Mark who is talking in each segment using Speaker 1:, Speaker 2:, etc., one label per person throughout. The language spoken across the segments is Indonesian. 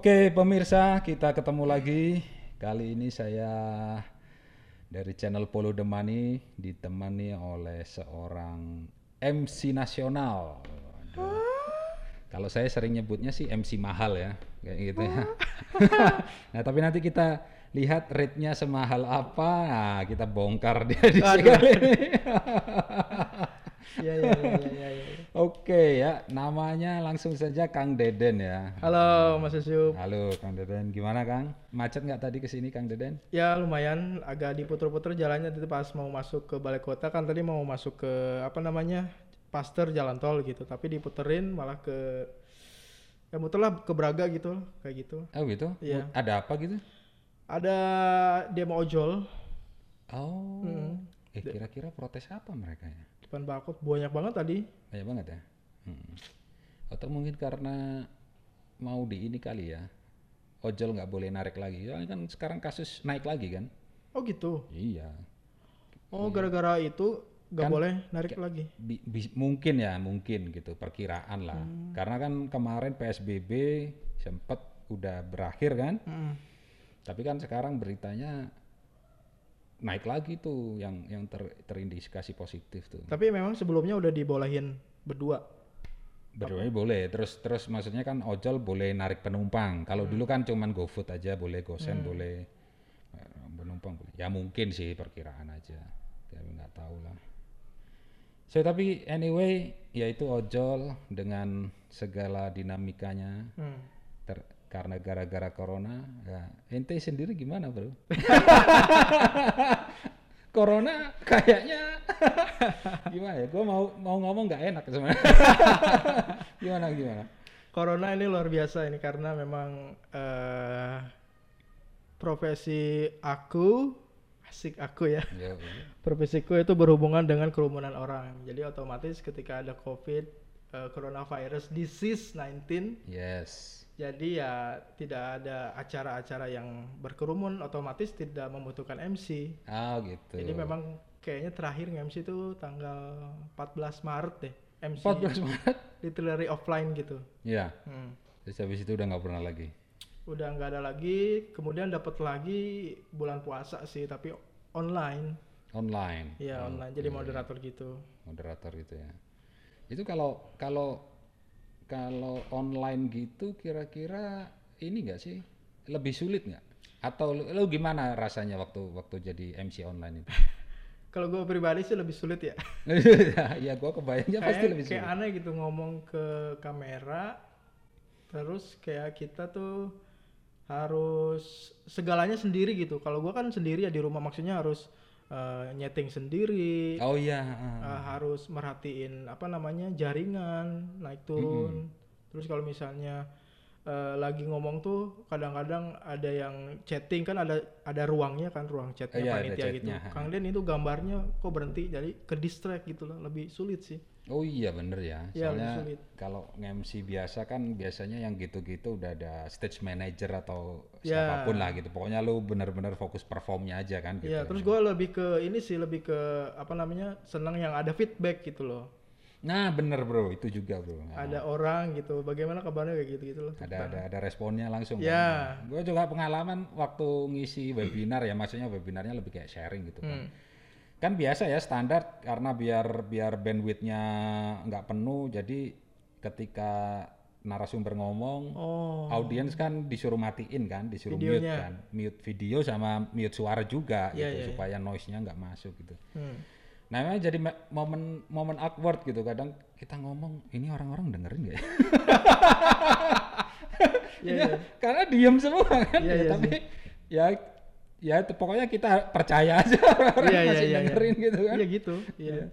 Speaker 1: Oke pemirsa, kita ketemu lagi. Kali ini saya dari channel Polo Demani ditemani oleh seorang MC nasional. Aduh. Kalau saya sering nyebutnya sih MC mahal ya, kayak gitu ya. nah tapi nanti kita lihat rate-nya semahal apa, nah, kita bongkar dia di sini ini.
Speaker 2: Iya iya iya iya.
Speaker 1: Oke ya, namanya langsung saja Kang Deden ya.
Speaker 2: Halo Mas Yusuf.
Speaker 1: Halo Kang Deden, gimana Kang? Macet nggak tadi ke sini Kang Deden?
Speaker 2: Ya lumayan, agak diputer-puter jalannya itu pas mau masuk ke balai kota kan tadi mau masuk ke apa namanya Paster jalan tol gitu, tapi diputerin malah ke ya muterlah ke Braga gitu kayak gitu.
Speaker 1: Oh gitu?
Speaker 2: Iya.
Speaker 1: Ada apa gitu?
Speaker 2: Ada demo ojol
Speaker 1: Oh.
Speaker 2: Hmm.
Speaker 1: Eh kira-kira protes apa mereka ya?
Speaker 2: depan balkon banyak banget tadi.
Speaker 1: Banyak banget ya. Hmm. Atau mungkin karena mau di ini kali ya. Ojol nggak boleh narik lagi. Ya kan sekarang kasus naik lagi kan?
Speaker 2: Oh gitu.
Speaker 1: Iya.
Speaker 2: Oh gara-gara itu nggak
Speaker 1: Kan
Speaker 2: boleh narik lagi.
Speaker 1: Bi- bi- mungkin ya, mungkin gitu perkiraan lah.
Speaker 2: Hmm.
Speaker 1: Karena kan kemarin PSBB sempat udah berakhir kan?
Speaker 2: Mm-mm.
Speaker 1: Tapi kan sekarang beritanya naik lagi tuh yang yang ter, terindikasi positif tuh.
Speaker 2: Tapi memang sebelumnya udah dibolehin berdua.
Speaker 1: Berdua boleh. Terus terus maksudnya kan ojol boleh narik penumpang. Kalau
Speaker 2: Hmm.
Speaker 1: dulu kan cuman GoFood aja boleh, GoSend boleh. Eh, Penumpang boleh. Ya mungkin sih perkiraan aja. Tapi nggak tahu lah. So tapi anyway, yaitu ojol dengan segala dinamikanya
Speaker 2: Hmm.
Speaker 1: ter- karena gara-gara corona ya ente sendiri gimana bro corona kayaknya gimana ya gue mau mau ngomong nggak enak sebenarnya gimana gimana
Speaker 2: Corona ini luar biasa ini karena memang eh, profesi aku asik aku ya.
Speaker 1: Yo,
Speaker 2: Profesiku itu berhubungan dengan kerumunan orang. Jadi otomatis ketika ada COVID, eh, coronavirus disease 19,
Speaker 1: yes
Speaker 2: jadi ya tidak ada acara-acara yang berkerumun, otomatis tidak membutuhkan MC.
Speaker 1: ah gitu
Speaker 2: Jadi memang kayaknya terakhir MC itu tanggal 14 Maret deh. MC
Speaker 1: 14 Maret
Speaker 2: literally offline gitu.
Speaker 1: ya
Speaker 2: Hmm.
Speaker 1: terus habis itu udah nggak pernah lagi
Speaker 2: udah nggak ada lagi kemudian dapat lagi bulan puasa sih tapi online
Speaker 1: online
Speaker 2: ya
Speaker 1: Oh,
Speaker 2: online jadi
Speaker 1: iya, iya.
Speaker 2: moderator gitu
Speaker 1: moderator gitu ya. Itu kalau kalau kalau online gitu kira-kira ini enggak sih lebih sulit nggak? Atau lu, lu gimana rasanya waktu waktu jadi MC online itu?
Speaker 2: kalau gue pribadi sih lebih sulit ya
Speaker 1: ya gua kebayangnya pasti
Speaker 2: kayak
Speaker 1: lebih
Speaker 2: kayak
Speaker 1: sulit.
Speaker 2: aneh gitu ngomong ke kamera terus kayak kita tuh harus segalanya sendiri gitu kalau gue kan sendiri ya di rumah maksudnya harus eh, nyeting sendiri.
Speaker 1: Oh iya.
Speaker 2: uh, harus merhatiin apa namanya jaringan naik turun. Terus kalau misalnya uh, lagi ngomong tuh kadang-kadang ada yang chatting kan ada ada ruangnya kan ruang chatnya
Speaker 1: Iya, ada
Speaker 2: panitia gitu.
Speaker 1: chatnya.
Speaker 2: Kang Den itu gambarnya kok berhenti jadi ke distract gitu loh lebih sulit sih
Speaker 1: Oh iya bener ya.
Speaker 2: Iya, lebih
Speaker 1: Soalnya kalau MC biasa kan biasanya yang gitu-gitu udah ada stage manager atau
Speaker 2: Ya.
Speaker 1: siapa pun lah gitu. Pokoknya lu bener-bener fokus performnya aja kan gitu.
Speaker 2: Iya terus gue lebih ke ini sih lebih ke apa namanya senang yang ada feedback gitu loh
Speaker 1: Nah bener bro itu juga bro. Nah.
Speaker 2: ada orang gitu bagaimana kabarnya kayak gitu gitu loh
Speaker 1: ada ada ada responnya langsung
Speaker 2: Ya.
Speaker 1: gue juga pengalaman waktu ngisi webinar ya maksudnya webinarnya lebih kayak sharing gitu kan
Speaker 2: Hmm.
Speaker 1: Kan biasa ya standar karena biar biar bandwidthnya nggak penuh jadi ketika narasumber ngomong
Speaker 2: oh
Speaker 1: audiens kan disuruh matiin kan disuruh mute
Speaker 2: Videonya.
Speaker 1: kan mute video sama mute suara juga
Speaker 2: Iya,
Speaker 1: gitu
Speaker 2: iya, iya.
Speaker 1: supaya noise-nya nggak masuk gitu
Speaker 2: Hmm.
Speaker 1: nah memang jadi me- momen momen awkward gitu kadang kita ngomong ini orang-orang dengerin nggak ya
Speaker 2: Iya,
Speaker 1: Ya,
Speaker 2: iya.
Speaker 1: karena diem semua kan
Speaker 2: Iya,
Speaker 1: ya,
Speaker 2: iya
Speaker 1: tapi ya ya itu pokoknya kita percaya aja orang
Speaker 2: Iya, iya,
Speaker 1: masih
Speaker 2: iya, iya.
Speaker 1: dengerin gitu kan
Speaker 2: Iya gitu. Iya.
Speaker 1: Iya.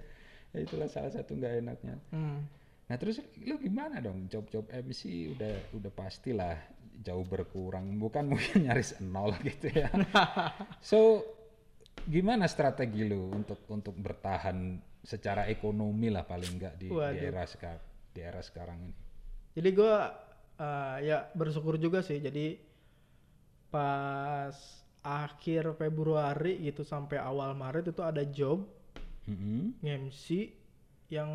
Speaker 1: ya itulah salah satu nggak enaknya
Speaker 2: Hmm.
Speaker 1: nah terus lu gimana dong job-job MC udah udah pastilah jauh berkurang bukan mungkin nyaris nol gitu ya so gimana strategi lu untuk untuk bertahan secara ekonomi lah paling nggak di, di era sekarang di era sekarang ini
Speaker 2: Jadi gua eh, ya bersyukur juga sih. Jadi pas akhir Februari gitu sampai awal Maret itu ada job
Speaker 1: Mhm.
Speaker 2: MC yang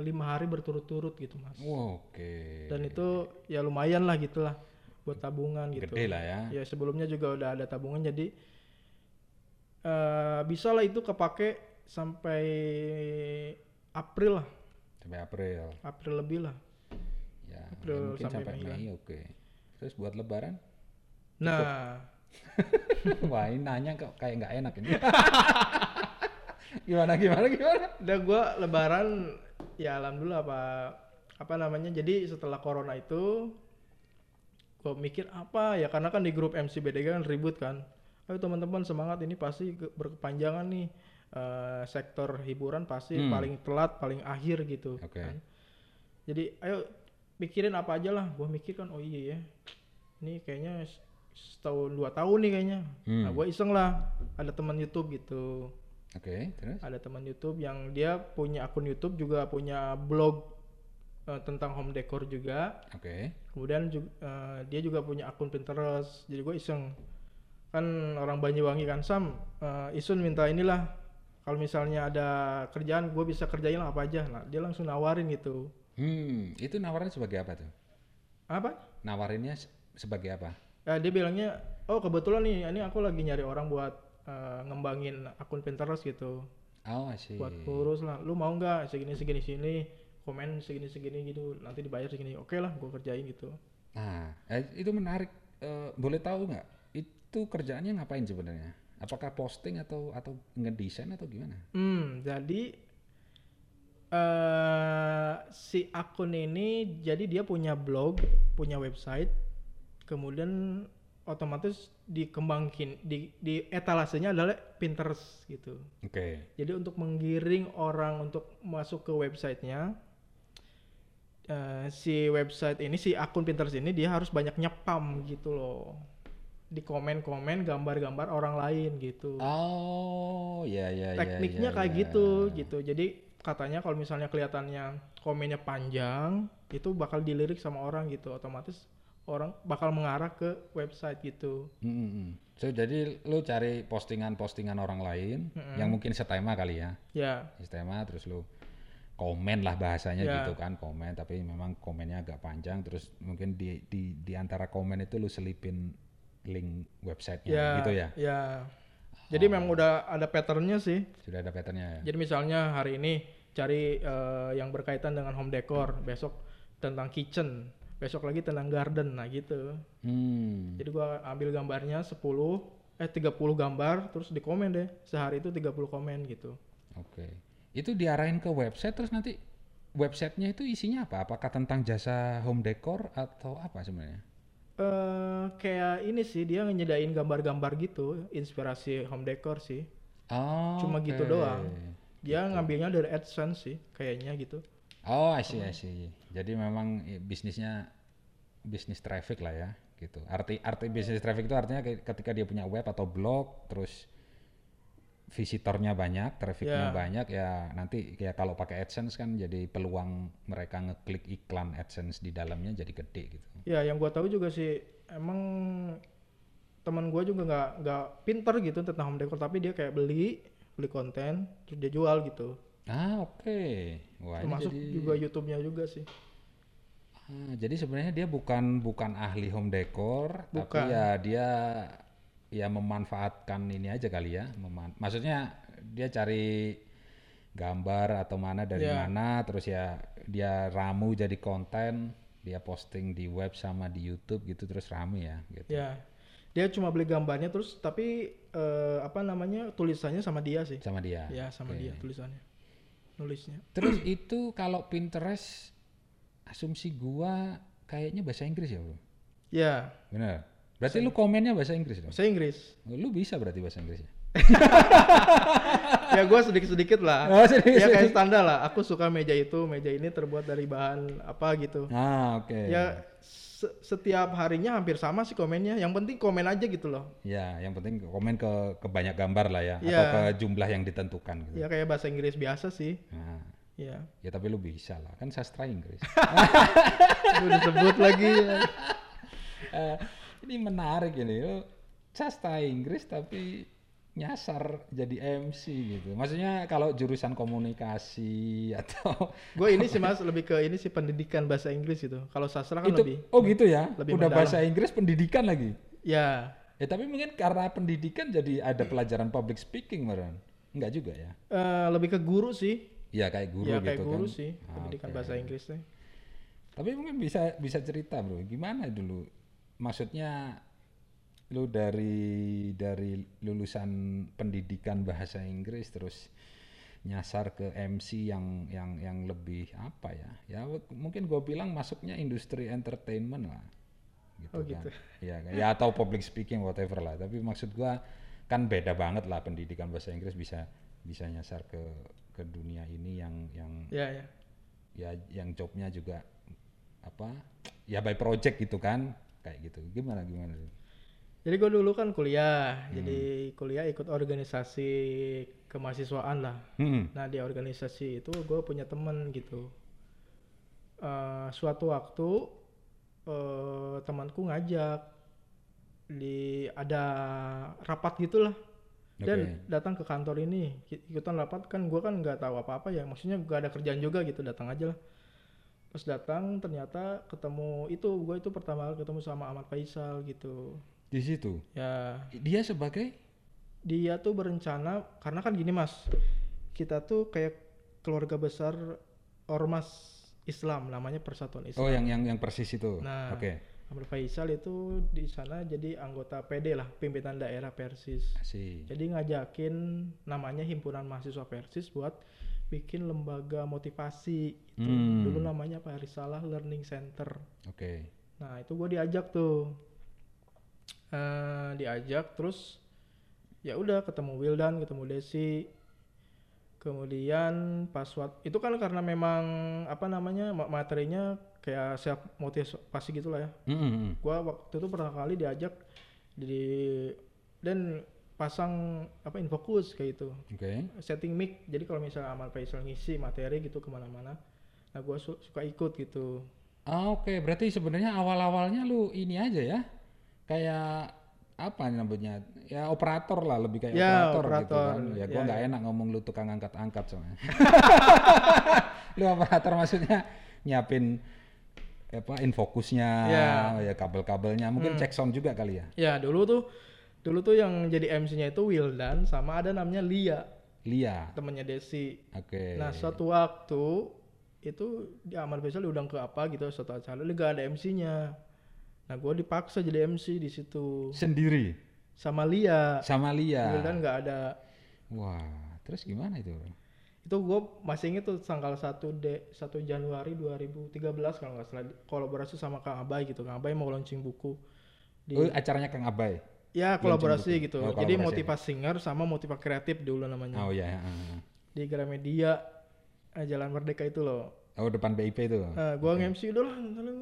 Speaker 2: lima hari berturut-turut gitu mas.
Speaker 1: Oke.
Speaker 2: Dan itu ya lumayan lah gitulah. buat tabungan gitu.
Speaker 1: Gede lah ya.
Speaker 2: Ya sebelumnya juga udah ada tabungan jadi eh bisa lah itu kepake sampai April lah,
Speaker 1: Sampai April.
Speaker 2: April lebih lah.
Speaker 1: Ya, ya
Speaker 2: April
Speaker 1: mungkin
Speaker 2: sampai
Speaker 1: sampai
Speaker 2: Mei
Speaker 1: Mei, oke. Terus buat lebaran?
Speaker 2: Nah,
Speaker 1: Wah, ini nanya kok kayak nggak enak ini. gimana gimana gimana?
Speaker 2: udah gua Lebaran ya alhamdulillah apa apa namanya jadi setelah corona itu gua mikir apa ya karena kan di grup MCBDG kan ribut kan ayo teman-teman semangat ini pasti ke- berkepanjangan nih eh, sektor hiburan pasti
Speaker 1: Hmm.
Speaker 2: paling telat paling akhir gitu
Speaker 1: Oke.
Speaker 2: kan. jadi ayo pikirin apa aja lah gua mikir kan oh iya ya ini kayaknya setahun dua tahun nih kayaknya
Speaker 1: Hmm.
Speaker 2: nah gua iseng lah ada teman YouTube gitu
Speaker 1: Oke, terus?
Speaker 2: ada teman YouTube yang dia punya akun YouTube juga punya blog eh, tentang home decor juga
Speaker 1: Oke.
Speaker 2: kemudian juga, dia juga punya akun Pinterest jadi gue iseng kan orang Banyuwangi kan Sam eh, Isun minta inilah kalau misalnya ada kerjaan gue bisa kerjain lah apa aja nah dia langsung nawarin gitu
Speaker 1: Hmm, itu nawarin sebagai apa tuh?
Speaker 2: apa
Speaker 1: Nawarinnya se- sebagai apa?
Speaker 2: Ya, dia bilangnya oh kebetulan nih ini aku lagi nyari orang buat eh, ngembangin akun Pinterest gitu
Speaker 1: Oh, sih.
Speaker 2: buat ngurus lah lu mau nggak segini segini sini komen segini segini gitu nanti dibayar segini oke lah gue kerjain gitu
Speaker 1: Nah, eh, itu menarik. Eh, boleh tahu nggak? Itu kerjaannya ngapain sebenarnya? Apakah posting atau atau ngedesain atau gimana?
Speaker 2: hmm jadi eh si akun ini jadi dia punya blog punya website kemudian otomatis dikembangin di di etalasenya adalah Pinterest gitu
Speaker 1: Oke.
Speaker 2: Jadi untuk menggiring orang untuk masuk ke websitenya, eh, si website ini, si akun Pinterest ini dia harus banyak nyepam gitu loh, di komen-komen gambar-gambar orang lain gitu.
Speaker 1: Oh, ya ya ya.
Speaker 2: Tekniknya
Speaker 1: ya,
Speaker 2: kayak
Speaker 1: ya.
Speaker 2: gitu gitu. Jadi katanya kalau misalnya kelihatannya komennya panjang, itu bakal dilirik sama orang gitu, otomatis orang bakal mengarah ke website gitu.
Speaker 1: Hmm, hmm, hmm. So, jadi lu cari postingan-postingan orang lain yang mungkin setema kali ya.
Speaker 2: Ya,
Speaker 1: Setema terus lu komen lah bahasanya
Speaker 2: Ya.
Speaker 1: gitu kan, komen tapi memang komennya agak panjang terus mungkin di di di antara komen itu lu selipin link websitenya
Speaker 2: ya,
Speaker 1: gitu ya.
Speaker 2: ya. Jadi memang udah ada patternnya sih.
Speaker 1: Sudah ada patternnya ya.
Speaker 2: Jadi misalnya hari ini cari eh, yang berkaitan dengan home decor, besok tentang kitchen, besok lagi tentang garden, nah gitu.
Speaker 1: Hmm.
Speaker 2: Jadi gua ambil gambarnya 10 eh 30 gambar terus di komen deh. Sehari itu 30 komen gitu.
Speaker 1: Oke. Itu diarahin ke website terus nanti websitenya itu isinya apa? Apakah tentang jasa home decor atau apa sebenarnya?
Speaker 2: Eh kayak ini sih dia nyediain gambar-gambar gitu, inspirasi home decor sih.
Speaker 1: Oh.
Speaker 2: Cuma gitu
Speaker 1: oke.
Speaker 2: doang. Dia ngambilnya dari AdSense sih, kayaknya gitu.
Speaker 1: Oh, I see, I see. Jadi memang bisnisnya bisnis traffic lah ya, gitu. Arti arti bisnis traffic itu artinya ke- ketika dia punya web atau blog, terus visitornya banyak, trafficnya
Speaker 2: Ya.
Speaker 1: banyak, ya nanti ya kalau pakai AdSense kan jadi peluang mereka ngeklik iklan AdSense di dalamnya jadi gede gitu.
Speaker 2: Ya, yang gua tahu juga sih emang teman gua juga nggak nggak pinter gitu tentang home decor, tapi dia kayak beli beli konten terus dia jual gitu.
Speaker 1: Ah, oke. Wah, ini
Speaker 2: Termasuk
Speaker 1: jadi
Speaker 2: juga YouTube-nya juga sih.
Speaker 1: Ah, jadi sebenarnya dia bukan bukan ahli home decor,
Speaker 2: Bukan.
Speaker 1: tapi ya dia ya memanfaatkan ini aja kali ya. meman- Maksudnya dia cari gambar atau mana dari
Speaker 2: Ya.
Speaker 1: mana, terus ya dia ramu jadi konten, dia posting di web sama di YouTube gitu terus rame ya. Gitu.
Speaker 2: Ya. Dia cuma beli gambarnya terus tapi eh, apa namanya tulisannya sama dia sih.
Speaker 1: Sama dia.
Speaker 2: Ya, sama
Speaker 1: Oke.
Speaker 2: dia tulisannya. Nulisnya.
Speaker 1: Terus itu kalau Pinterest, asumsi gua kayaknya bahasa Inggris ya bro?
Speaker 2: Ya,
Speaker 1: Bener. Berarti lu komennya bahasa Inggris dong?
Speaker 2: bahasa Inggris.
Speaker 1: Lu bisa berarti bahasa Inggris ya?
Speaker 2: ya gua sedikit-sedikit lah.
Speaker 1: Oh, sedikit-
Speaker 2: ya kayak standar lah. Aku suka meja itu, meja ini terbuat dari bahan apa gitu.
Speaker 1: Ah, oke.
Speaker 2: Ya se- setiap harinya hampir sama sih komennya. Yang penting komen aja gitu loh.
Speaker 1: Ya, yang penting komen ke ke banyak gambar lah ya, atau
Speaker 2: Iya.
Speaker 1: ke jumlah yang ditentukan gitu.
Speaker 2: Ya kayak bahasa Inggris biasa sih.
Speaker 1: Nah,
Speaker 2: Ya.
Speaker 1: ya tapi lu bisa lah, kan sastra Inggris.
Speaker 2: Itu disebut lagi.
Speaker 1: Eh, ini menarik ini, lu sastra Inggris tapi nyasar jadi MC gitu. Maksudnya kalau jurusan komunikasi atau
Speaker 2: Gue ini sih mas lebih ke ini sih pendidikan bahasa Inggris gitu. Kalau sastra kan
Speaker 1: itu
Speaker 2: lebih
Speaker 1: oh gitu ya.
Speaker 2: lebih
Speaker 1: Udah
Speaker 2: mendalam.
Speaker 1: bahasa Inggris pendidikan lagi.
Speaker 2: ya
Speaker 1: Ya tapi mungkin karena pendidikan jadi ada pelajaran public speaking Maran. Enggak juga ya.
Speaker 2: eh, lebih ke guru sih.
Speaker 1: Ya kayak guru
Speaker 2: ya
Speaker 1: gitu
Speaker 2: kayak guru
Speaker 1: kan.
Speaker 2: sih
Speaker 1: Ah,
Speaker 2: pendidikan
Speaker 1: oke.
Speaker 2: bahasa Inggris teh.
Speaker 1: Tapi mungkin bisa bisa cerita bro, gimana dulu? Maksudnya lu dari dari lulusan pendidikan bahasa Inggris terus nyasar ke MC yang yang yang lebih apa ya? Ya mungkin gue bilang masuknya industri entertainment lah. Gitu
Speaker 2: Oh,
Speaker 1: kan.
Speaker 2: gitu.
Speaker 1: Ya, ya atau public speaking whatever lah. Tapi maksud gua kan beda banget lah pendidikan bahasa Inggris bisa bisa nyasar ke ke dunia ini yang yang
Speaker 2: Ya ya.
Speaker 1: ya yang jobnya juga apa ya by project gitu kan kayak gitu gimana gimana
Speaker 2: Jadi gue dulu kan kuliah,
Speaker 1: Hmm.
Speaker 2: jadi kuliah ikut organisasi kemahasiswaan lah.
Speaker 1: hmm.
Speaker 2: Nah di organisasi itu gue punya temen gitu. Eh, suatu waktu eh, temanku ngajak di ada rapat gitulah dan datang ke kantor ini ikutan rapat kan gue kan nggak tahu apa apa ya maksudnya gak ada kerjaan juga gitu datang aja lah pas datang ternyata ketemu itu gue itu pertama kali ketemu sama Ahmad Faisal gitu
Speaker 1: di situ
Speaker 2: ya
Speaker 1: dia sebagai
Speaker 2: dia tuh berencana karena kan gini mas kita tuh kayak keluarga besar ormas Islam namanya Persatuan Islam.
Speaker 1: oh yang yang yang persis itu
Speaker 2: Nah.
Speaker 1: oke
Speaker 2: Ahmad Faisal itu di sana jadi anggota PD lah pimpinan daerah Persis. Jadi ngajakin namanya himpunan mahasiswa Persis buat bikin lembaga motivasi. Itu.
Speaker 1: Hmm.
Speaker 2: Dulu namanya apa? Risalah Learning Center.
Speaker 1: oke
Speaker 2: Nah itu gue diajak tuh, Eh diajak terus ya udah ketemu Wildan, ketemu Desi, kemudian pas waktu itu kan karena memang apa namanya ma- materinya kayak siap motivasi gitulah ya.
Speaker 1: Hmm, hmm.
Speaker 2: Gua waktu itu pertama kali diajak di dan pasang apa infokus kayak gitu.
Speaker 1: Oke.
Speaker 2: Setting mic jadi kalau misalnya Amal Faisal ngisi materi gitu ke mana-mana nah gua su- suka ikut gitu.
Speaker 1: Ah, oke. Berarti sebenarnya awal awalnya lu ini aja ya kayak apa namanya ya operator lah lebih kayak
Speaker 2: Ya,
Speaker 1: operator,
Speaker 2: operator.
Speaker 1: gitu kan. Ya
Speaker 2: Ya,
Speaker 1: gua nggak
Speaker 2: ya.
Speaker 1: enak ngomong lu tukang angkat angkat soalnya lu operator maksudnya nyiapin apa infokusnya
Speaker 2: Ya.
Speaker 1: ya kabel-kabelnya. Mungkin cek sound juga kali ya?
Speaker 2: Ya dulu tuh dulu tuh yang jadi MC-nya itu Wildan sama ada namanya Lia.
Speaker 1: Lia.
Speaker 2: Temannya Desi.
Speaker 1: Oke.
Speaker 2: Nah suatu waktu itu di Amal Faisal diundang ke apa gitu suatu acara. Dia gak ada MC-nya nah gua dipaksa jadi MC di situ.
Speaker 1: Sendiri?
Speaker 2: Sama Lia.
Speaker 1: Sama Lia.
Speaker 2: Wildan nggak ada.
Speaker 1: Wah terus gimana itu?
Speaker 2: Itu gue masih inget tuh tanggal 1 de 1 Januari 2013 kalau nggak salah kolaborasi sama Kang Abai gitu. Kang Abai mau launching buku di
Speaker 1: oh acaranya Kang Abai?
Speaker 2: Ya kolaborasi
Speaker 1: buku.
Speaker 2: gitu.
Speaker 1: Oh,
Speaker 2: jadi
Speaker 1: kolaborasi.
Speaker 2: motivasi singer sama motivasi kreatif dulu namanya.
Speaker 1: Oh ya ah.
Speaker 2: di Gramedia eh, Jalan Merdeka itu loh
Speaker 1: oh depan BIP itu
Speaker 2: Nah, gua nge-MC udah lah, ntar lu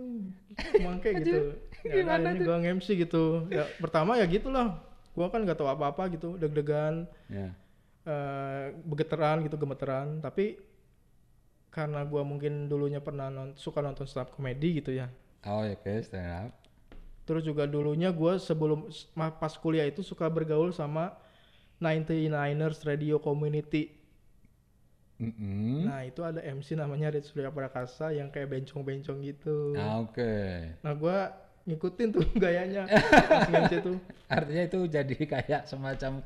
Speaker 2: mangke gitu. Ya, nah, ini gua nge-MC gitu. Ya, pertama ya gitulah. Gua kan nggak tahu apa-apa gitu, deg-degan,
Speaker 1: ya
Speaker 2: eh begeteran gitu, gemeteran. Tapi karena gua mungkin dulunya pernah non- suka nonton stand up komedi gitu ya.
Speaker 1: Oh ya oke stand up.
Speaker 2: Terus juga dulunya gua sebelum pas kuliah itu suka bergaul sama 99ers Radio Community.
Speaker 1: Mm-mm.
Speaker 2: Nah, itu ada MC namanya Rit Surya Prakasa yang kayak bencong-bencong gitu.
Speaker 1: Ah, Oke.
Speaker 2: Nah gua ngikutin tuh gayanya MC tuh.
Speaker 1: Artinya itu jadi kayak semacam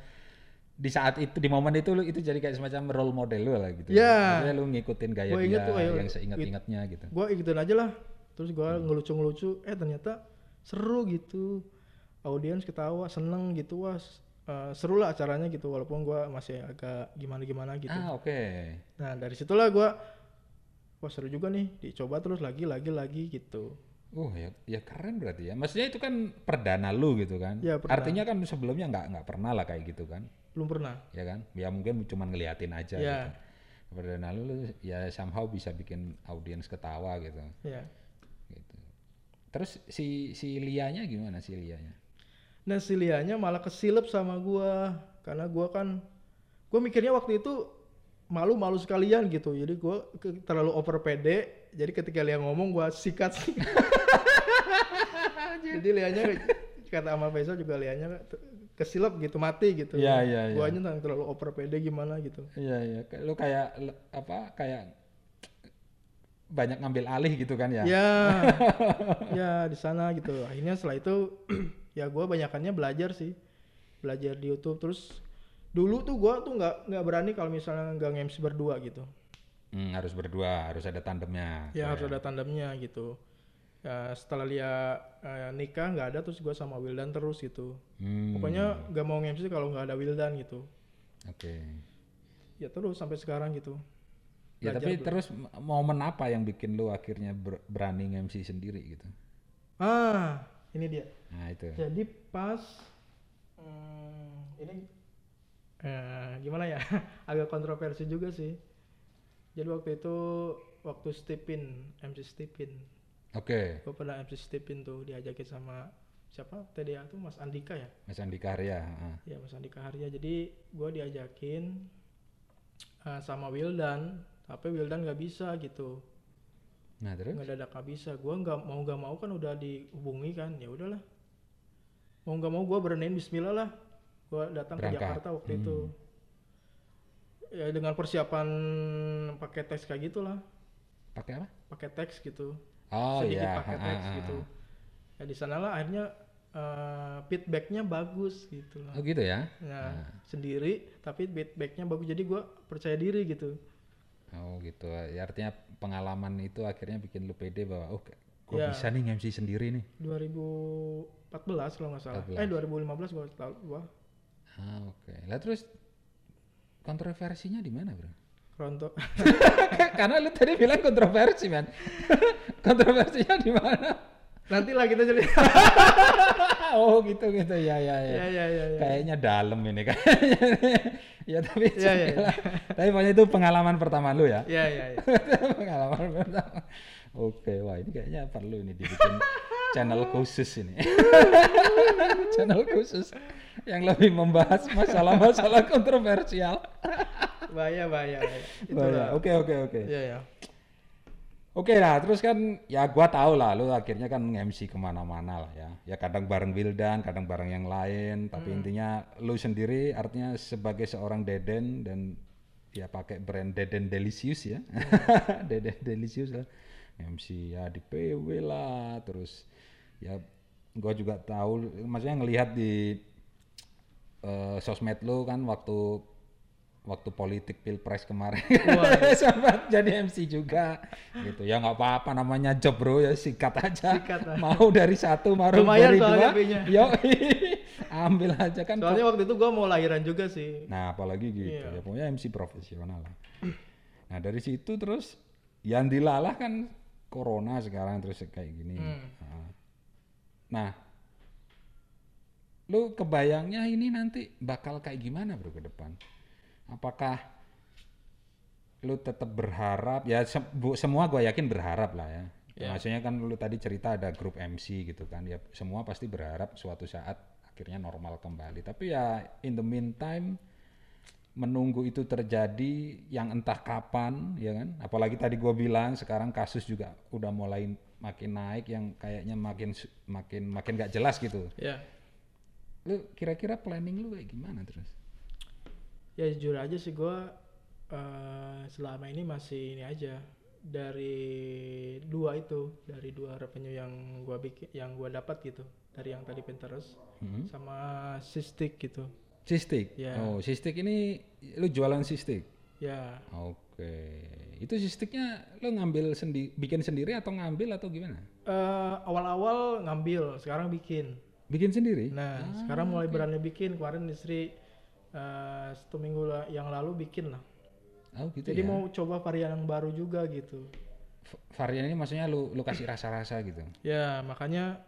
Speaker 1: di saat itu di momen itu lu itu jadi kayak semacam role model lu lah gitu.
Speaker 2: Ya.
Speaker 1: Maksudnya lu ngikutin gaya
Speaker 2: Gua
Speaker 1: dia
Speaker 2: tuh, ayo,
Speaker 1: yang seingat-ingatnya gitu.
Speaker 2: Gua ikutin aja lah. Terus gua ngelucu-ngelucu, eh ternyata seru gitu. Audiens ketawa, seneng gitu wah. Eh, seru lah acaranya gitu walaupun gua masih agak gimana-gimana gitu.
Speaker 1: Ah oke.
Speaker 2: Nah, dari situlah gua wah seru juga nih, dicoba terus lagi lagi lagi gitu.
Speaker 1: Oh ya, ya keren berarti ya. Maksudnya itu kan perdana lu gitu kan.
Speaker 2: Ya, perdana.
Speaker 1: Artinya kan sebelumnya nggak nggak pernah lah kayak gitu kan.
Speaker 2: Belum pernah.
Speaker 1: Ya kan? Ya mungkin cuma ngeliatin aja
Speaker 2: Ya.
Speaker 1: gitu. Perdana lu, lu ya somehow bisa bikin audiens ketawa gitu.
Speaker 2: Ya.
Speaker 1: gitu. Terus si si Lianya gimana si Lianya?
Speaker 2: Nah si Lianya malah kesilep sama gua karena gua kan gua mikirnya waktu itu malu-malu sekalian gitu jadi gua ke- terlalu over pede jadi ketika Lia ngomong gua sikat jadi Lianya kata Amal Faisal juga Lianya kesilap gitu mati gitu.
Speaker 1: Iya, iya, iya.
Speaker 2: Guanya nggak terlalu over pede gimana gitu.
Speaker 1: Iya iya, lu kayak apa kayak banyak ngambil alih gitu kan ya?
Speaker 2: Ya, ya di sana gitu. Akhirnya setelah itu ya gua banyakannya belajar sih, belajar di YouTube. Terus dulu tuh gua tuh nggak nggak berani kalau misalnya nggak MC berdua gitu.
Speaker 1: Hmm, harus berdua, harus ada tandemnya.
Speaker 2: Ya harus ada tandemnya gitu. Ya setelah Lia eh, nikah nggak ada terus gua sama Wildan terus gitu.
Speaker 1: Hmm,
Speaker 2: Pokoknya nggak mau MC kalau nggak ada Wildan gitu.
Speaker 1: Oke.
Speaker 2: Ya terus sampai sekarang gitu.
Speaker 1: Ya tapi terus momen apa yang bikin lu akhirnya ber- berani MC sendiri gitu?
Speaker 2: Ah, ini dia.
Speaker 1: Nah itu.
Speaker 2: Jadi pas hmm, ini eh, gimana ya? Agak kontroversi juga sih. Jadi waktu itu waktu Stepin, MC Stepin.
Speaker 1: Oke,
Speaker 2: Gue pernah MC Stepin tuh diajakin sama siapa? TDA tuh Mas Andika ya?
Speaker 1: Mas Andi Karya. ah.
Speaker 2: Ya Mas Andika Harya. Jadi gue diajakin eh, sama Wildan, tapi Wildan nggak bisa gitu.
Speaker 1: Nah terus?
Speaker 2: nggak dadak nggak bisa gue nggak mau nggak mau kan udah dihubungi kan ya udahlah mau nggak mau gue beraniin Bismillah lah gue datang ke
Speaker 1: Berangkat.
Speaker 2: Jakarta waktu itu ya dengan persiapan pakai teks kayak gitulah
Speaker 1: Pakai apa?
Speaker 2: pakai teks gitu
Speaker 1: Oh
Speaker 2: sedikit
Speaker 1: iya.
Speaker 2: pakai
Speaker 1: ah,
Speaker 2: teks
Speaker 1: ah,
Speaker 2: gitu
Speaker 1: ah.
Speaker 2: ya di sanalah akhirnya eh, feedbacknya bagus gitu lah
Speaker 1: Oh gitu ya?
Speaker 2: nah sendiri tapi feedbacknya bagus jadi gue percaya diri gitu
Speaker 1: Oh gitu. Ya, artinya pengalaman itu akhirnya bikin lu pede bahwa oh gue
Speaker 2: Ya.
Speaker 1: bisa nih MC sendiri nih.
Speaker 2: 2014 kalau nggak salah
Speaker 1: 14.
Speaker 2: eh 2015 gue tahu gua
Speaker 1: Ah oke. Lah terus kontroversinya di mana bro?
Speaker 2: Ronto
Speaker 1: Karena lu tadi bilang kontroversi man. Kontroversinya di mana?
Speaker 2: nanti lah kita cerita
Speaker 1: oh gitu gitu ya ya ya.
Speaker 2: ya ya ya, ya.
Speaker 1: Kayaknya dalam ini kayaknya. ya tapi
Speaker 2: Ya, ya,
Speaker 1: segala- tapi pokoknya itu pengalaman pertama lu ya.
Speaker 2: ya ya ya
Speaker 1: pengalaman pertama. Oke, wah ini kayaknya perlu ini dibikin channel khusus ini. channel khusus yang lebih membahas masalah-masalah kontroversial.
Speaker 2: bahaya bahaya, bahaya.
Speaker 1: Ya, Oke oke oke.
Speaker 2: ya ya
Speaker 1: Oke lah, terus kan ya gua tahu lah, lu akhirnya kan MC ke mana-mana lah ya. Ya kadang bareng Wildan, kadang bareng yang lain. Tapi intinya lu sendiri artinya sebagai seorang Deden dan ya pakai brand Deden Delicious ya, Deden Delicious lah. MC ya di PW lah, terus ya gua juga tahu, maksudnya ngelihat di eh, sosmed lu kan waktu waktu politik pilpres kemarin sempat jadi MC juga gitu. Ya nggak apa-apa namanya job bro ya sikat aja.
Speaker 2: Sikat lah.
Speaker 1: mau dari satu mau
Speaker 2: Lumayan
Speaker 1: dari dua. Yo ambil aja kan.
Speaker 2: Soalnya waktu itu gua mau lahiran juga sih.
Speaker 1: Nah apalagi gitu
Speaker 2: Iya.
Speaker 1: ya pokoknya MC profesional lah. Nah dari situ terus yang dilalah kan corona sekarang terus kayak gini
Speaker 2: Hmm.
Speaker 1: Nah. nah lu kebayangnya ini nanti bakal kayak gimana bro ke depan apakah lu tetap berharap ya sem- bu- semua gue yakin berharap lah ya
Speaker 2: Ya.
Speaker 1: maksudnya kan lu tadi cerita ada grup MC gitu kan ya semua pasti berharap suatu saat akhirnya normal kembali tapi ya in the meantime menunggu itu terjadi yang entah kapan ya kan? Apalagi tadi gua bilang sekarang kasus juga udah mulai makin naik yang kayaknya makin makin makin gak jelas gitu.
Speaker 2: Ya.
Speaker 1: Lu kira-kira planning lu kayak gimana terus?
Speaker 2: Ya jujur aja sih gua eh, selama ini masih ini aja. Dari dua itu dari dua revenue yang gua bikin yang gua dapat gitu dari yang tadi Pinterest
Speaker 1: Hmm.
Speaker 2: sama Sistik gitu
Speaker 1: Sistik.
Speaker 2: Ya.
Speaker 1: Oh, sistik ini lu jualan sistik.
Speaker 2: ya
Speaker 1: Oke. Itu sistiknya lu ngambil sendi bikin sendiri atau ngambil atau gimana?
Speaker 2: eh, awal-awal ngambil sekarang bikin
Speaker 1: Bikin sendiri?
Speaker 2: nah sekarang mulai berani bikin kemarin istri eh, satu minggu yang lalu bikin lah
Speaker 1: Oh, gitu
Speaker 2: jadi
Speaker 1: ya.
Speaker 2: mau coba varian yang baru juga gitu
Speaker 1: V- Varian ini maksudnya lu lu kasih rasa-rasa gitu.
Speaker 2: ya makanya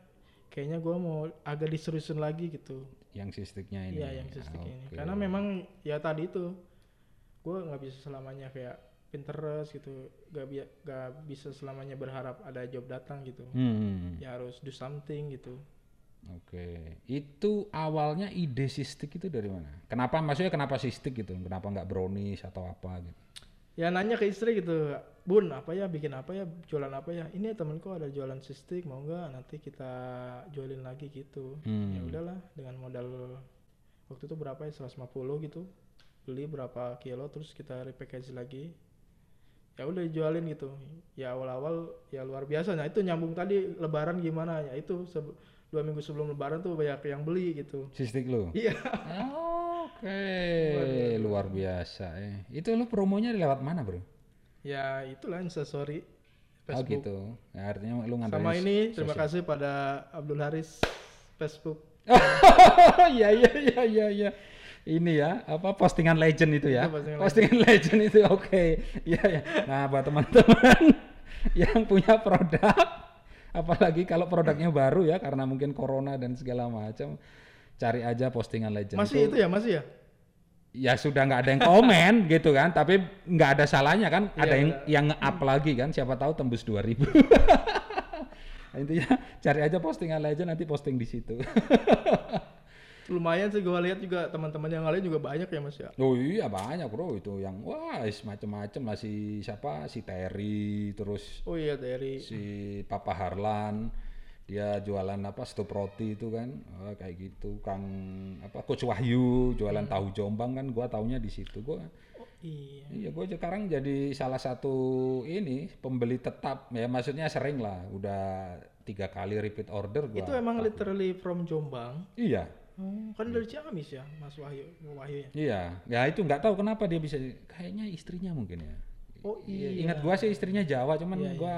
Speaker 2: kayaknya gua mau agak diseriusin lagi gitu
Speaker 1: Yang sistiknya ini.
Speaker 2: Iya yang sistik ini.
Speaker 1: Oke.
Speaker 2: Karena memang ya tadi itu gue nggak bisa selamanya kayak Pinterest gitu, gak, bi gak bisa selamanya berharap ada job datang gitu.
Speaker 1: Hmm.
Speaker 2: Ya harus do something gitu.
Speaker 1: Oke. Itu awalnya ide sistik itu dari mana? Kenapa maksudnya kenapa sistik gitu? Kenapa nggak brownies atau apa gitu?
Speaker 2: Ya nanya ke istri gitu, bun apa ya bikin apa ya jualan apa ya? Ini temenku ada jualan sistik mau nggak? Nanti kita jualin lagi gitu.
Speaker 1: Hmm.
Speaker 2: Ya udahlah dengan modal waktu itu berapa ya 150 gitu beli berapa kilo terus kita repackage lagi ya udah dijualin gitu ya awal-awal ya luar biasa nah itu nyambung tadi lebaran gimana ya itu dua minggu sebelum lebaran tuh banyak yang beli gitu
Speaker 1: Sistik lu.
Speaker 2: iya
Speaker 1: Oke, luar biasa eh. Itu lu promonya lewat mana, Bro?
Speaker 2: Ya itulah instastory
Speaker 1: Oh
Speaker 2: Facebook
Speaker 1: gitu. Ya, artinya lu ngandelin
Speaker 2: sama ini terima
Speaker 1: sosial.
Speaker 2: kasih pada Abdul Haris Facebook
Speaker 1: Iya iya iya iya iya. Ini ya, apa postingan legend itu ya?
Speaker 2: Itu postingan
Speaker 1: Postingan legend itu oke. Iya ya. Nah, buat teman-teman yang punya produk apalagi kalau produknya baru ya karena mungkin corona dan segala macam cari aja postingan legend
Speaker 2: masih itu ya masih ya
Speaker 1: ya sudah nggak ada yang komen gitu kan tapi nggak ada salahnya kan
Speaker 2: Iya,
Speaker 1: ada yang
Speaker 2: benar.
Speaker 1: yang nge-up lagi kan siapa tahu tembus 2000 Nah, intinya cari aja postingan legend nanti posting di situ.
Speaker 2: Lumayan sih gua lihat juga teman-teman yang lain juga banyak ya mas ya?
Speaker 1: Oh iya banyak bro. Itu yang wah is macem-macem lah. Si siapa? Si Terry terus
Speaker 2: oh iya dari
Speaker 1: si Papa Harlan dia jualan apa stop roti itu kan. Wah, kayak gitu. Kang apa Coach Wahyu jualan tahu Jombang kan. Gua taunya di situ. Gua
Speaker 2: oh iya.
Speaker 1: Iya, gue sekarang jadi salah satu ini pembeli tetap. Ya maksudnya sering lah, udah tiga kali repeat order gua.
Speaker 2: itu emang literally from Jombang?
Speaker 1: Iya,
Speaker 2: oh, kan dari Ciamis ya Mas Wahyu Wahyu ya?
Speaker 1: Iya. Ya itu nggak tahu kenapa dia bisa, kayaknya istrinya mungkin ya.
Speaker 2: oh
Speaker 1: Iya,
Speaker 2: iya.
Speaker 1: Ingat gua sih istrinya Jawa, cuman
Speaker 2: Iya, iya.
Speaker 1: gua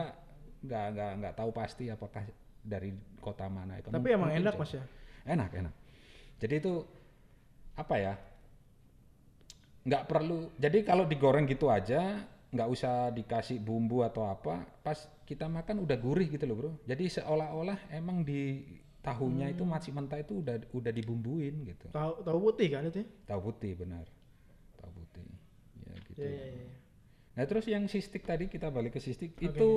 Speaker 1: nggak nggak nggak tahu pasti apakah dari kota mana. Itu
Speaker 2: tapi emang enak mas ya
Speaker 1: Enak, enak. Jadi itu apa ya? Nggak perlu. Jadi kalau digoreng gitu aja, nggak usah dikasih bumbu atau apa. Pas kita makan udah gurih gitu loh bro. Jadi seolah-olah emang di tahunya itu
Speaker 2: Hmm.
Speaker 1: masih mentah itu udah udah dibumbuin gitu.
Speaker 2: tahu tahu putih kan itu ya
Speaker 1: Tahu putih benar. Tahu putih. Ya gitu.
Speaker 2: iya iya iya
Speaker 1: Nah terus yang sistik tadi kita balik ke sistik itu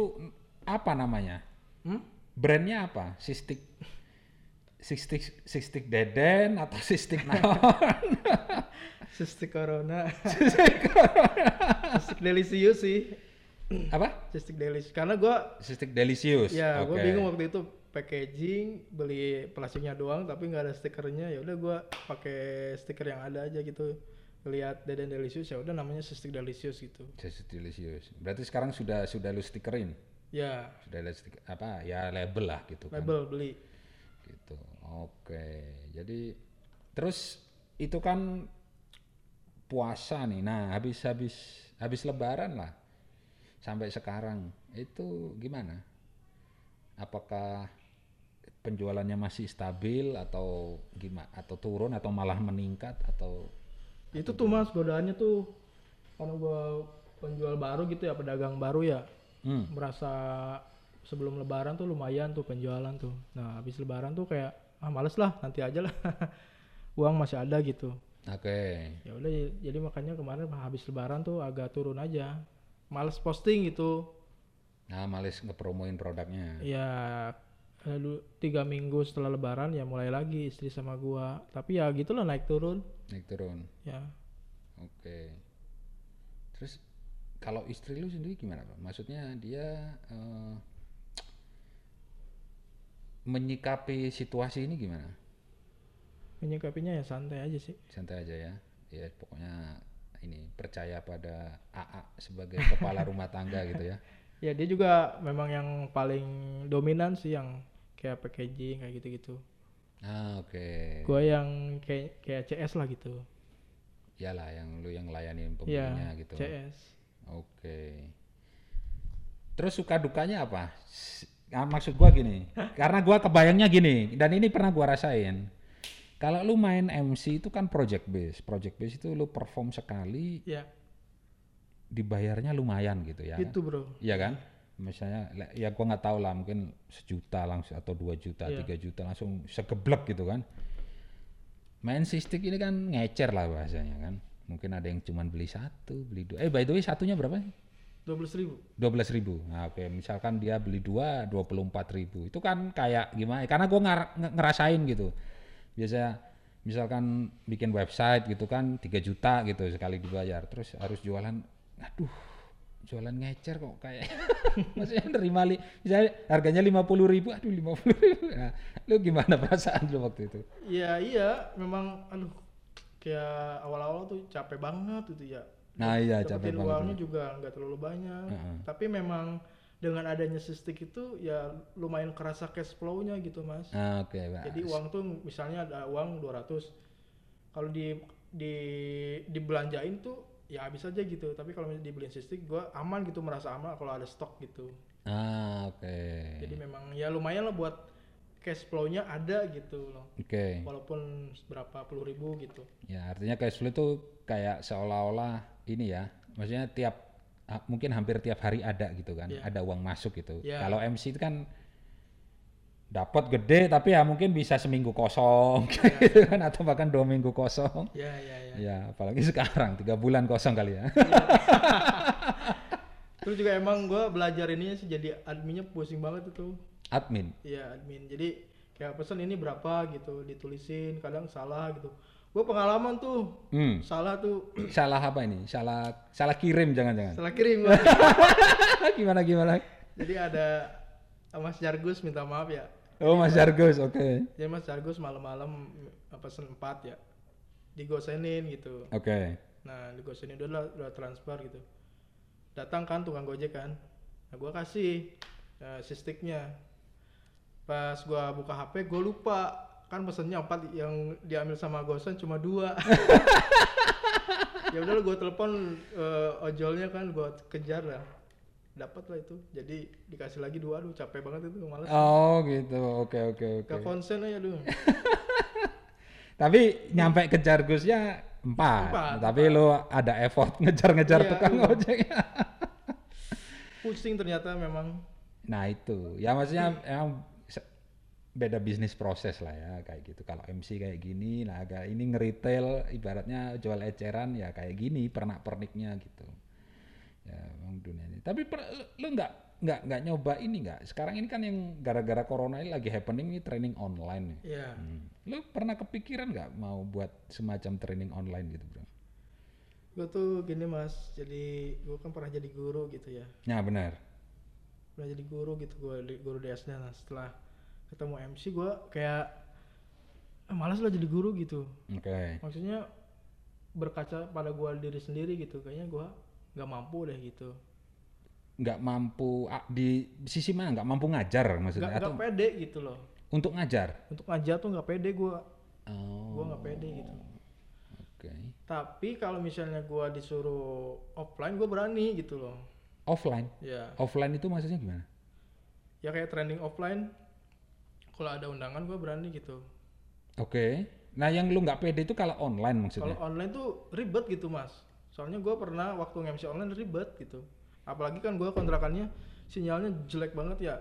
Speaker 1: apa namanya?
Speaker 2: hmm?
Speaker 1: Brandnya apa? Sistik Sistik Sistik Deden atau Sistik naon?
Speaker 2: Cystic Corona Cystic Delicious sih
Speaker 1: apa?
Speaker 2: Cystic Delicious karena gua
Speaker 1: Sistik Delicious.
Speaker 2: ya gua
Speaker 1: Oke.
Speaker 2: bingung waktu itu packaging beli plastiknya doang tapi nggak ada stikernya ya udah gua pakai stiker yang ada aja gitu lihat Deden Delicious ya udah namanya Cystic Delicious gitu
Speaker 1: Sistik Delicious. Berarti sekarang sudah sudah lu stikerin,
Speaker 2: ya
Speaker 1: sudah ada apa ya label lah gitu kan.
Speaker 2: label beli
Speaker 1: Gitu. Oke. Jadi terus itu kan puasa nih. Nah habis habis habis Lebaran lah sampai sekarang itu gimana? Apakah penjualannya masih stabil atau gimana? Atau turun atau malah meningkat atau
Speaker 2: itu tuh mas godaannya tuh karena gua penjual baru gitu ya pedagang baru ya
Speaker 1: hmm,
Speaker 2: merasa sebelum lebaran tuh lumayan tuh penjualan tuh. Nah habis lebaran tuh kayak ah males lah nanti aja lah. Uang masih ada gitu.
Speaker 1: Oke.
Speaker 2: ya udah jadi makanya kemarin habis lebaran tuh agak turun aja. Males posting gitu.
Speaker 1: Nah males ngepromoin produknya.
Speaker 2: ya du- tiga minggu setelah lebaran ya mulai lagi istri sama gua. Tapi ya gitulah naik turun.
Speaker 1: Naik turun.
Speaker 2: ya.
Speaker 1: Oke. Terus kalau istri lu sendiri gimana, Pak? Maksudnya dia eh, menyikapi situasi ini gimana?
Speaker 2: menyikapinya ya santai aja sih
Speaker 1: Santai aja ya. Ya pokoknya ini percaya pada AA sebagai kepala rumah tangga gitu ya.
Speaker 2: ya dia juga memang yang paling dominan sih yang kayak packaging kayak gitu-gitu
Speaker 1: Ah, oke.
Speaker 2: gua yang kayak kayak CS lah gitu
Speaker 1: Iyalah yang lu yang layanin
Speaker 2: ya
Speaker 1: pembelinya gitu.
Speaker 2: CS
Speaker 1: Oke. Terus suka dukanya apa? S- ah, maksud gua gini, karena gua kebayangnya gini, dan ini pernah gua rasain. Kalau lu main MC itu kan project base, project base itu lu perform sekali,
Speaker 2: ya
Speaker 1: dibayarnya lumayan gitu ya.
Speaker 2: itu bro
Speaker 1: Iya kan? Misalnya, ya gua nggak tahu lah, mungkin sejuta langsung atau dua juta,
Speaker 2: Iya.
Speaker 1: tiga juta langsung segeblek gitu kan. Main sistik ini kan ngecer lah bahasanya kan. Mungkin ada yang cuman beli satu, beli dua. Eh by the way satunya berapa
Speaker 2: dua belas ribu
Speaker 1: 12.000 ribu. Nah, oke, misalkan dia beli dua, 24.000 ribu. Itu kan kayak gimana? Karena gue ngerasain gitu. Biasa misalkan bikin website gitu kan 3 juta gitu sekali dibayar. Terus harus jualan, aduh jualan ngecer kok kayak maksudnya nerima li, misalnya harganya 50.000 ribu, aduh 50.000 ribu. Nah, lu gimana perasaan lu waktu itu?
Speaker 2: ya iya memang aduh kayak awal-awal tuh capek banget gitu ya
Speaker 1: Nah iya capek banget.
Speaker 2: uangnya juga nggak terlalu banyak
Speaker 1: Heeh.
Speaker 2: tapi memang dengan adanya sistik itu ya lumayan kerasa cash flow-nya gitu mas
Speaker 1: Ah, Oke, Pak.
Speaker 2: jadi uang tuh misalnya ada uang 200 kalau di di dibelanjain tuh ya habis aja gitu tapi kalau misalnya dibeliin sistik gua aman gitu merasa aman kalau ada stok gitu
Speaker 1: Ah, oke.
Speaker 2: jadi memang ya lumayan lah buat cash flow-nya ada gitu loh
Speaker 1: Oke.
Speaker 2: walaupun berapa puluh ribu gitu
Speaker 1: Ya, artinya cash flow itu kayak seolah-olah ini ya. Maksudnya tiap mungkin hampir tiap hari ada gitu kan.
Speaker 2: Iya.
Speaker 1: Ada uang masuk gitu.
Speaker 2: Iya.
Speaker 1: Kalau MC itu kan dapat gede tapi ya mungkin bisa seminggu kosong gitu kan atau bahkan dua minggu kosong.
Speaker 2: ya ya ya
Speaker 1: Ya, apalagi sekarang tiga bulan kosong kali ya.
Speaker 2: terus juga emang gua belajar ini sih jadi adminnya pusing banget itu
Speaker 1: Admin.
Speaker 2: Iya admin. Jadi kayak pesan ini berapa gitu ditulisin, kadang salah gitu. Gue pengalaman tuh
Speaker 1: Hmm.
Speaker 2: salah tuh
Speaker 1: Salah apa ini? Salah salah kirim jangan-jangan.
Speaker 2: salah kirim.
Speaker 1: gimana gimana?
Speaker 2: Jadi ada Mas Jargus minta maaf ya.
Speaker 1: Oh, Mas Jargus, oke.
Speaker 2: Jadi Mas Jargus malam-malam pesen 4 ya. Digosenin gitu.
Speaker 1: Oke.
Speaker 2: Nah, digosenin udah udah transfer gitu. Datang kan tukang Gojek kan. Nah, gua kasih uh, sistiknya. Pas gua buka HP, gua lupa kan pesennya empat yang diambil sama Gosen cuma dua. ya udah gua telepon eh, ojolnya kan gua kejar lah. Dapat lah itu. Jadi dikasih lagi dua, aduh capek banget itu malas.
Speaker 1: Oh, gitu. Oke, oke, oke.
Speaker 2: Gak konsen aja dulu.
Speaker 1: Tapi nyampe ke Jargusnya empat,
Speaker 2: Empat,
Speaker 1: tapi lu ada effort ngejar-ngejar
Speaker 2: Iya,
Speaker 1: tukang
Speaker 2: iya.
Speaker 1: ojek.
Speaker 2: Pusing ternyata memang.
Speaker 1: nah itu, ya maksudnya emang se- beda bisnis proses lah ya kayak gitu. Kalau MC kayak gini, nah agak ini nge-retail ibaratnya jual eceran ya kayak gini pernak-perniknya gitu. Ya emang dunia ini. Tapi per, lu, nggak nggak nggak nyoba ini nggak? Sekarang ini kan yang gara-gara corona ini lagi happening ini training online nih.
Speaker 2: Ya.
Speaker 1: Hmm. Lu pernah kepikiran nggak mau buat semacam training online gitu bro?
Speaker 2: Gue tuh gini mas, jadi gue kan pernah jadi guru gitu ya.
Speaker 1: Ya benar.
Speaker 2: pernah jadi guru gitu gue guru di SD nah setelah ketemu MC gue kayak ah, malas lah jadi guru gitu
Speaker 1: Oke.
Speaker 2: maksudnya berkaca pada gue diri sendiri gitu kayaknya gue nggak mampu deh gitu
Speaker 1: Nggak mampu di sisi mana nggak mampu ngajar maksudnya atau
Speaker 2: nggak pede gitu loh
Speaker 1: untuk ngajar?
Speaker 2: untuk ngajar tuh nggak pede gue
Speaker 1: Oh.
Speaker 2: gue nggak pede gitu
Speaker 1: Oke.
Speaker 2: tapi kalau misalnya gue disuruh offline gue berani gitu loh
Speaker 1: Offline.
Speaker 2: ya
Speaker 1: Offline itu maksudnya gimana?
Speaker 2: ya kayak training offline kalau ada undangan gue berani gitu
Speaker 1: Oke. Nah yang lu nggak pede itu kalau online
Speaker 2: Kalau
Speaker 1: maksudnya?
Speaker 2: online tuh ribet gitu mas. Soalnya gue pernah waktu nge-MC online ribet gitu. Apalagi kan gue kontrakannya sinyalnya jelek banget ya.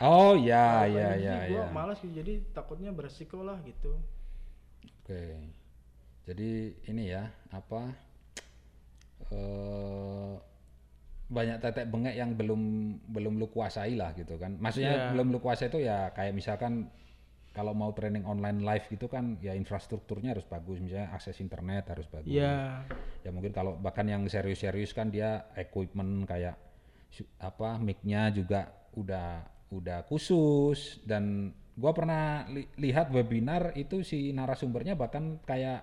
Speaker 1: Oh ya
Speaker 2: Kalau
Speaker 1: ya ya
Speaker 2: Gue
Speaker 1: ya.
Speaker 2: malas gitu. Jadi takutnya beresiko lah gitu.
Speaker 1: Oke. Jadi ini ya apa? eh banyak tetek bengek yang belum belum lu kuasai lah gitu kan. Maksudnya
Speaker 2: Iya.
Speaker 1: belum lu kuasai itu ya kayak misalkan kalau mau training online live gitu kan ya infrastrukturnya harus bagus misalnya akses internet harus bagus.
Speaker 2: Iya.
Speaker 1: Ya mungkin kalau bahkan yang serius-serius kan dia equipment kayak apa mic-nya juga udah udah khusus dan gua pernah li- lihat webinar itu si narasumbernya bahkan kayak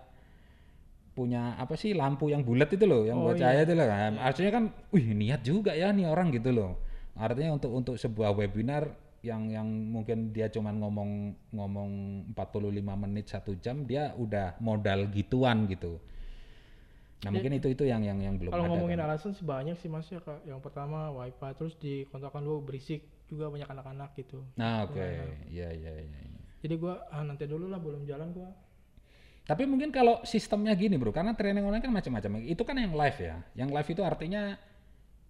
Speaker 1: punya apa sih lampu yang bulat itu loh yang
Speaker 2: Oh,
Speaker 1: buat
Speaker 2: iya.
Speaker 1: cahaya itu loh kan. Artinya kan wih niat juga ya nih orang gitu loh. Artinya untuk untuk sebuah webinar yang yang mungkin dia cuman ngomong ngomong 45 menit satu jam dia udah modal gituan gitu. Nah, mungkin itu itu yang yang yang belum
Speaker 2: Kalau
Speaker 1: ada.
Speaker 2: ngomongin
Speaker 1: kan.
Speaker 2: alasan sih banyak sih mas ya kak. Yang pertama wifi terus di kontrakan lu berisik juga banyak anak-anak gitu.
Speaker 1: Nah, oke. Iya, iya, iya. iya.
Speaker 2: Jadi gue ah nanti dulu lah belum jalan gue.
Speaker 1: Tapi mungkin kalau sistemnya gini, Bro, karena training online kan macam-macam. Itu kan yang live ya. Yang live itu artinya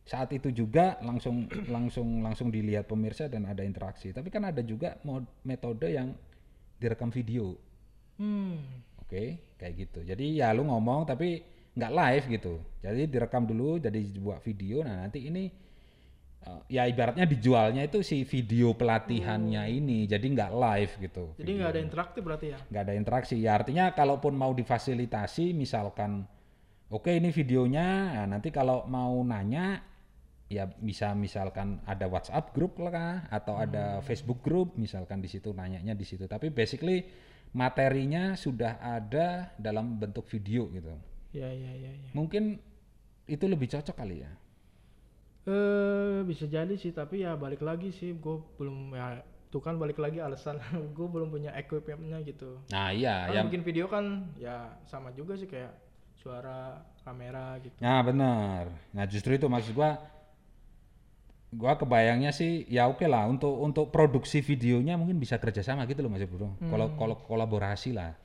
Speaker 1: saat itu juga langsung langsung langsung dilihat pemirsa dan ada interaksi. Tapi kan ada juga mod, metode yang direkam video.
Speaker 2: Hmm.
Speaker 1: Oke, kayak gitu. Jadi ya lu ngomong tapi nggak live gitu. Jadi direkam dulu jadi buat video. Nah, nanti ini ya ibaratnya dijualnya itu si video pelatihannya ini. Jadi nggak live gitu.
Speaker 2: Jadi nggak ada interaktif berarti ya?
Speaker 1: nggak ada interaksi ya artinya kalaupun mau difasilitasi misalkan oke ini videonya nah, nanti kalau mau nanya ya bisa misalkan ada WhatsApp grup lah atau ada Facebook grup misalkan di situ nanyanya di situ tapi basically materinya sudah ada dalam bentuk video gitu.
Speaker 2: Ya ya ya ya.
Speaker 1: Mungkin itu lebih cocok kali ya.
Speaker 2: Eh bisa jadi sih tapi ya balik lagi sih gue belum ya itu kan balik lagi alasan gue belum punya equipmentnya gitu.
Speaker 1: Nah iya,
Speaker 2: Kan
Speaker 1: yang
Speaker 2: bikin video kan ya sama juga sih kayak suara kamera gitu.
Speaker 1: Nah benar. Nah justru itu maksud gua, gua kebayangnya sih ya oke lah untuk untuk produksi videonya mungkin bisa kerjasama gitu loh mas bro. Kalau kalau kolaborasi lah.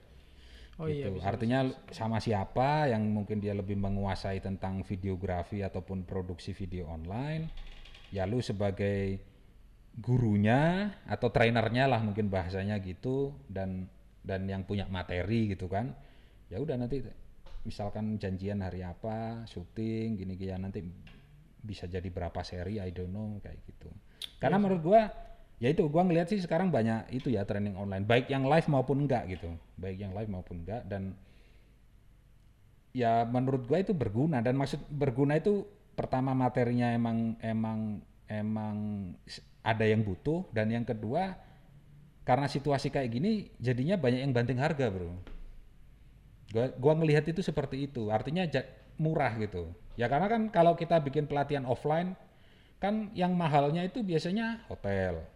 Speaker 2: Oh iya
Speaker 1: gitu.
Speaker 2: bisa.
Speaker 1: Artinya sama siapa yang mungkin dia lebih menguasai tentang videografi ataupun produksi video online, ya lu sebagai gurunya atau trainernya lah mungkin bahasanya gitu dan dan yang punya materi gitu kan. Ya udah nanti misalkan janjian hari apa, syuting gini gini ya nanti bisa jadi berapa seri I don't know kayak gitu. Karena menurut gua ya itu gua ngeliat sih sekarang banyak itu ya training online. Baik yang live maupun enggak gitu. Baik yang live maupun enggak. Dan ya menurut gua itu berguna. Dan maksud berguna itu pertama materinya emang emang emang ada yang butuh. Dan yang kedua karena situasi kayak gini jadinya banyak yang banting harga bro. Gua gua ngelihat itu seperti itu. Artinya murah gitu. Ya karena kan kalau kita bikin pelatihan offline kan yang mahalnya itu biasanya hotel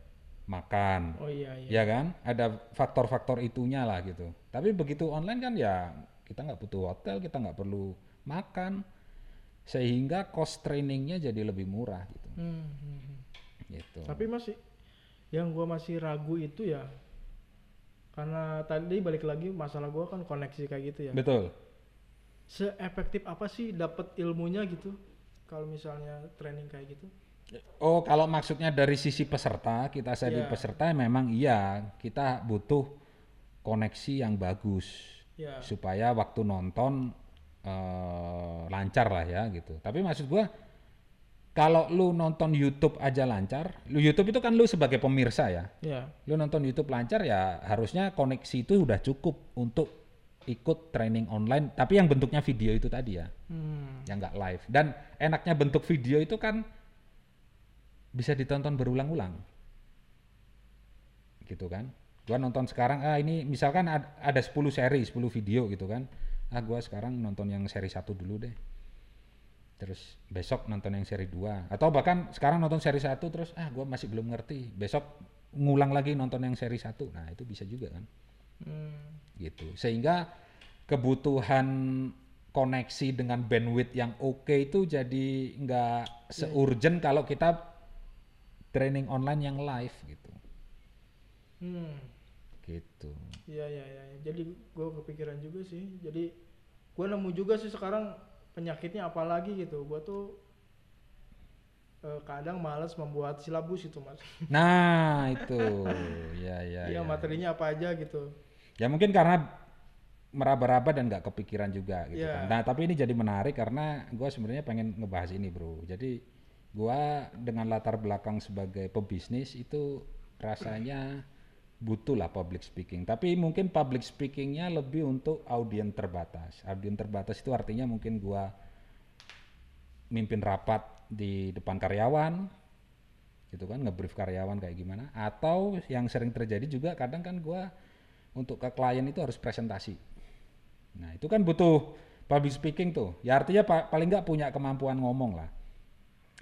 Speaker 1: makan
Speaker 2: Oh iya iya.
Speaker 1: ya kan ada faktor-faktor itunya lah gitu tapi begitu online kan ya kita nggak butuh hotel kita nggak perlu makan sehingga cost trainingnya jadi lebih murah gitu
Speaker 2: Hmm, hmm, hmm.
Speaker 1: gitu
Speaker 2: Tapi masih yang gua masih ragu itu ya karena tadi balik lagi masalah gua kan koneksi kayak gitu ya.
Speaker 1: betul
Speaker 2: Seefektif apa sih dapat ilmunya gitu kalau misalnya training kayak gitu?
Speaker 1: Oh kalau maksudnya dari sisi peserta kita jadi
Speaker 2: Iya.
Speaker 1: peserta memang iya kita butuh koneksi yang bagus
Speaker 2: Ya.
Speaker 1: supaya waktu nonton eh, lancar lah ya gitu. Tapi maksud gua kalau lu nonton YouTube aja lancar, lu YouTube itu kan lu sebagai pemirsa ya.
Speaker 2: Ya.
Speaker 1: Lu nonton YouTube lancar ya harusnya koneksi itu udah cukup untuk ikut training online tapi yang bentuknya video itu tadi ya,
Speaker 2: Hmm.
Speaker 1: yang nggak live. Dan enaknya bentuk video itu kan bisa ditonton berulang-ulang. Gitu kan? Gua nonton sekarang ah ini misalkan ad- ada 10 seri, 10 video gitu kan. Ah gua sekarang nonton yang seri satu dulu deh. Terus besok nonton yang seri 2 atau bahkan sekarang nonton seri satu terus ah gua masih belum ngerti. Besok ngulang lagi nonton yang seri satu. Nah, itu bisa juga kan
Speaker 2: Hmm.
Speaker 1: gitu sehingga kebutuhan koneksi dengan bandwidth yang oke itu jadi nggak seurgent kalau kita training online yang live gitu
Speaker 2: Hmm.
Speaker 1: gitu
Speaker 2: Iya iya iya. Jadi gue kepikiran juga sih. Jadi gue nemu juga sih sekarang penyakitnya apa lagi gitu. Gue tuh eh, kadang males membuat silabus itu mas.
Speaker 1: nah itu ya ya
Speaker 2: Iya
Speaker 1: ya.
Speaker 2: materinya apa aja gitu.
Speaker 1: ya mungkin karena meraba-raba dan nggak kepikiran juga gitu
Speaker 2: Iya.
Speaker 1: kan. Nah tapi ini jadi menarik karena gue sebenarnya pengen ngebahas ini bro. Jadi gua dengan latar belakang sebagai pebisnis itu rasanya butuh lah public speaking. Tapi mungkin public speakingnya lebih untuk audien terbatas. Audien terbatas itu artinya mungkin gua mimpin rapat di depan karyawan, gitu kan, ngebrief karyawan kayak gimana. Atau yang sering terjadi juga kadang kan gua untuk ke klien itu harus presentasi. Nah itu kan butuh public speaking tuh. Ya artinya pa- paling nggak punya kemampuan ngomong lah.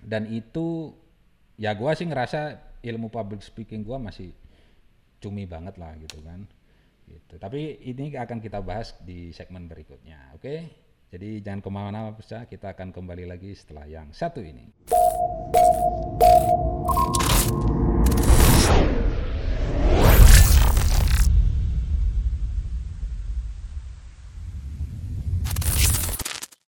Speaker 1: Dan itu ya gua sih ngerasa ilmu public speaking gua masih cumi banget lah gitu kan. Gitu. Tapi ini akan kita bahas di segmen berikutnya, oke? Jadi jangan ke mana-mana Pusat, kita akan kembali lagi setelah yang satu ini.